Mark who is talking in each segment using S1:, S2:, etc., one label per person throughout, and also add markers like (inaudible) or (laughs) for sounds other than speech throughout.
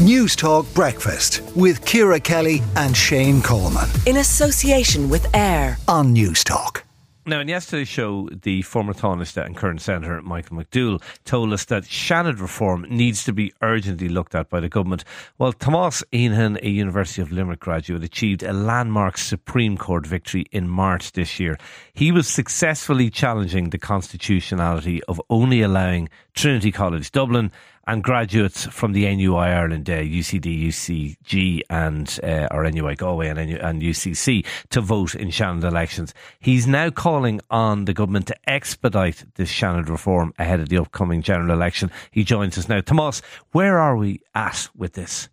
S1: Newstalk Breakfast with Ciara Kelly and Shane Coleman.
S2: In association with AIR
S1: on Newstalk.
S3: Now, in yesterday's show, the former Taoiseach and current Senator Michael McDowell told us that Seanad reform needs to be urgently looked at by the government. Well, Tomás Heneghan, a University of Limerick graduate, achieved a landmark Supreme Court victory in March this year. He was successfully challenging the constitutionality of only allowing Trinity College Dublin and graduates from the NUI Ireland, uh, UCD, UCG, and uh, or NUI Galway and, and UCC to vote in Seanad elections. He's now calling on the government to expedite this Seanad reform ahead of the upcoming general election. He joins us now. Tomas, where are we at with this?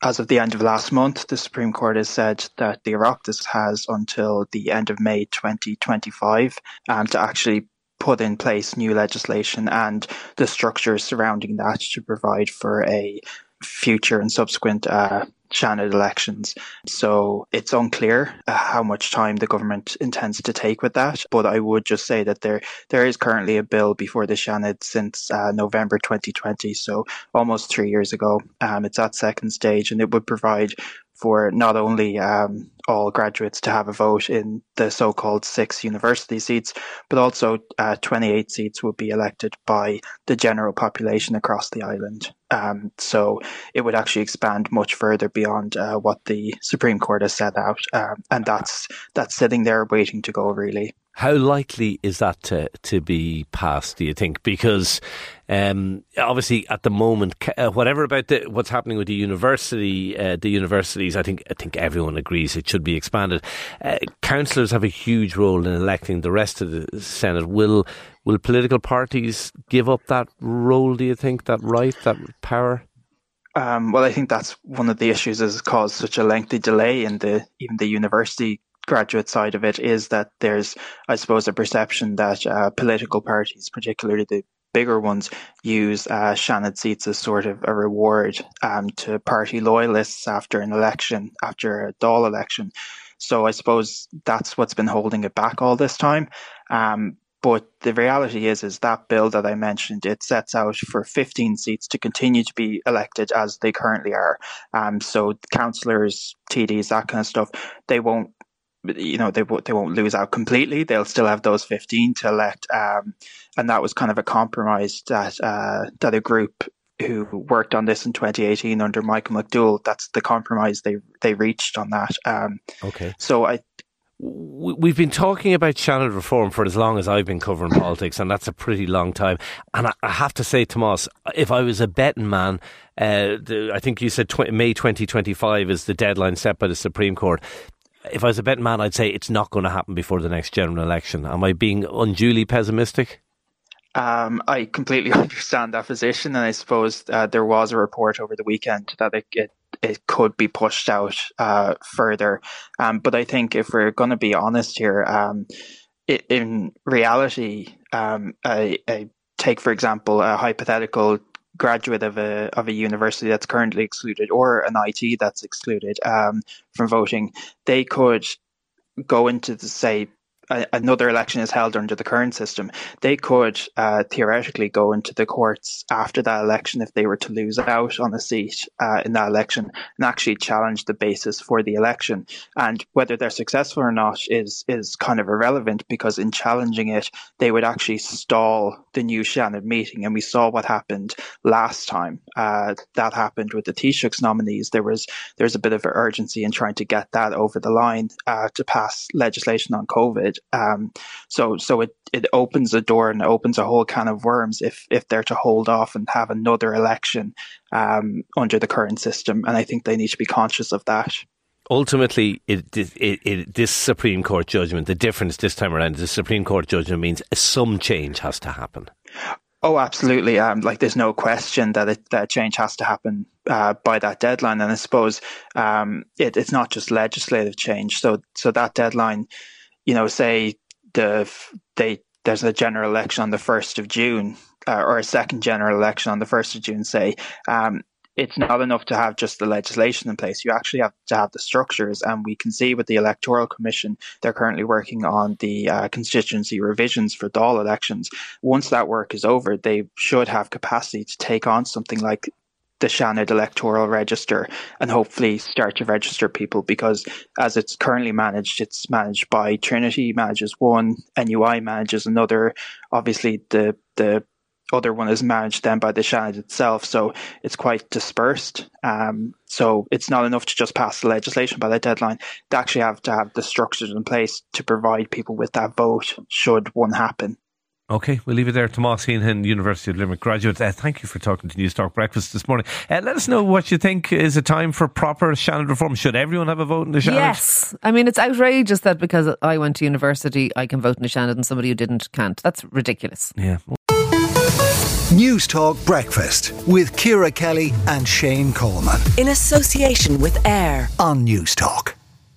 S4: As of the end of last month, the Supreme Court has said that the Oireachtas has until the end of May 2025 um, to actually put in place new legislation and the structures surrounding that to provide for a future and subsequent uh, Seanad elections. So it's unclear uh, how much time the government intends to take with that. But I would just say that there there is currently a bill before the Seanad since uh, November 2020, so almost three years ago. Um, it's at second stage, and it would provide for not only um, all graduates to have a vote in the so-called six university seats, but also uh, 28 seats would be elected by the general population across the island. Um, so it would actually expand much further beyond uh, what the Supreme Court has set out, um, and that's that's sitting there waiting to go. Really,
S3: how likely is that to, to be passed, do you think? Because um, obviously, at the moment, uh, whatever about the, what's happening with the university, uh, the universities, I think I think everyone agrees it should be expanded. Uh, councillors have a huge role in electing the rest of the Senate. Will will political parties give up that role? Do you think that right, that power?
S4: Um, well, I think that's one of the issues has caused such a lengthy delay in the even the university graduate side of it is that there's, I suppose, a perception that uh, political parties, particularly the bigger ones, use uh, Seanad seats as sort of a reward um, to party loyalists after an election, after a Dáil election. So I suppose that's what's been holding it back all this time. Um, but the reality is, is that bill that I mentioned, it sets out for 15 seats to continue to be elected as they currently are. Um, so councillors, TDs, that kind of stuff, they won't you know they won't they won't lose out completely. They'll still have those fifteen to elect, um, and that was kind of a compromise that uh, that a group who worked on this in 2018 under Michael McDowell. That's the compromise they they reached on that. Um,
S3: okay.
S4: So I.
S3: We've been talking about Seanad reform for as long as I've been covering politics, and that's a pretty long time. And I, I have to say, Tomas, if I was a betting man, uh, the, I think you said tw- May 2025 is the deadline set by the Supreme Court if I was a betting man, I'd say it's not going to happen before the next general election. Am I being unduly pessimistic?
S4: Um, I completely (laughs) understand that position, and I suppose uh, there was a report over the weekend that it it, it could be pushed out uh, further. Um, but I think if we're going to be honest here, um, it, in reality, um, I, I take for example a hypothetical graduate of a of a university that's currently excluded or an IT that's excluded um, from voting, they could go into the say another election is held under the current system, they could uh, theoretically go into the courts after that election if they were to lose out on a seat uh, in that election and actually challenge the basis for the election. And whether they're successful or not is is kind of irrelevant because in challenging it, they would actually stall the new Seanad meeting. And we saw what happened last time. Uh, that happened with the Taoiseach's nominees. There was there's a bit of urgency in trying to get that over the line uh, to pass legislation on COVID um, so so it, it opens a door and opens a whole can of worms if if they're to hold off and have another election um, under the current system. And I think they need to be conscious of that
S3: ultimately, it, it, it, this Supreme Court judgment, the difference this time around, the Supreme Court judgment means some change has to happen.
S4: Oh, absolutely. Um, like there's no question that it, that change has to happen uh, by that deadline, and I suppose um, it, it's not just legislative change. So, so that deadline you know, say the they there's a general election on the first of June uh, or a second general election on the first of June, say, um, it's not enough to have just the legislation in place. You actually have to have the structures, and we can see with the Electoral Commission, they're currently working on the uh, constituency revisions for Dáil elections. Once that work is over, they should have capacity to take on something like the Seanad electoral register and hopefully start to register people because as it's currently managed, it's managed by Trinity manages one, NUI manages another. Obviously, the the other one is managed then by the Seanad itself, so it's quite dispersed. Um, so it's not enough to just pass the legislation by the deadline. They actually have to have the structures in place to provide people with that vote should one happen.
S3: Okay, we'll leave it there. Tomas Heneghan, University of Limerick graduate. Uh, thank you for talking to Newstalk Breakfast this morning. Uh, let us know what you think is a time for proper Seanad reform. Should everyone have a vote in the Seanad?
S5: Yes. I mean, it's outrageous that because I went to university, I can vote in the Seanad and somebody who didn't can't. That's ridiculous.
S3: Yeah.
S1: Newstalk Breakfast with Ciara Kelly and Shane Coleman
S2: in association with AIR
S1: on Newstalk.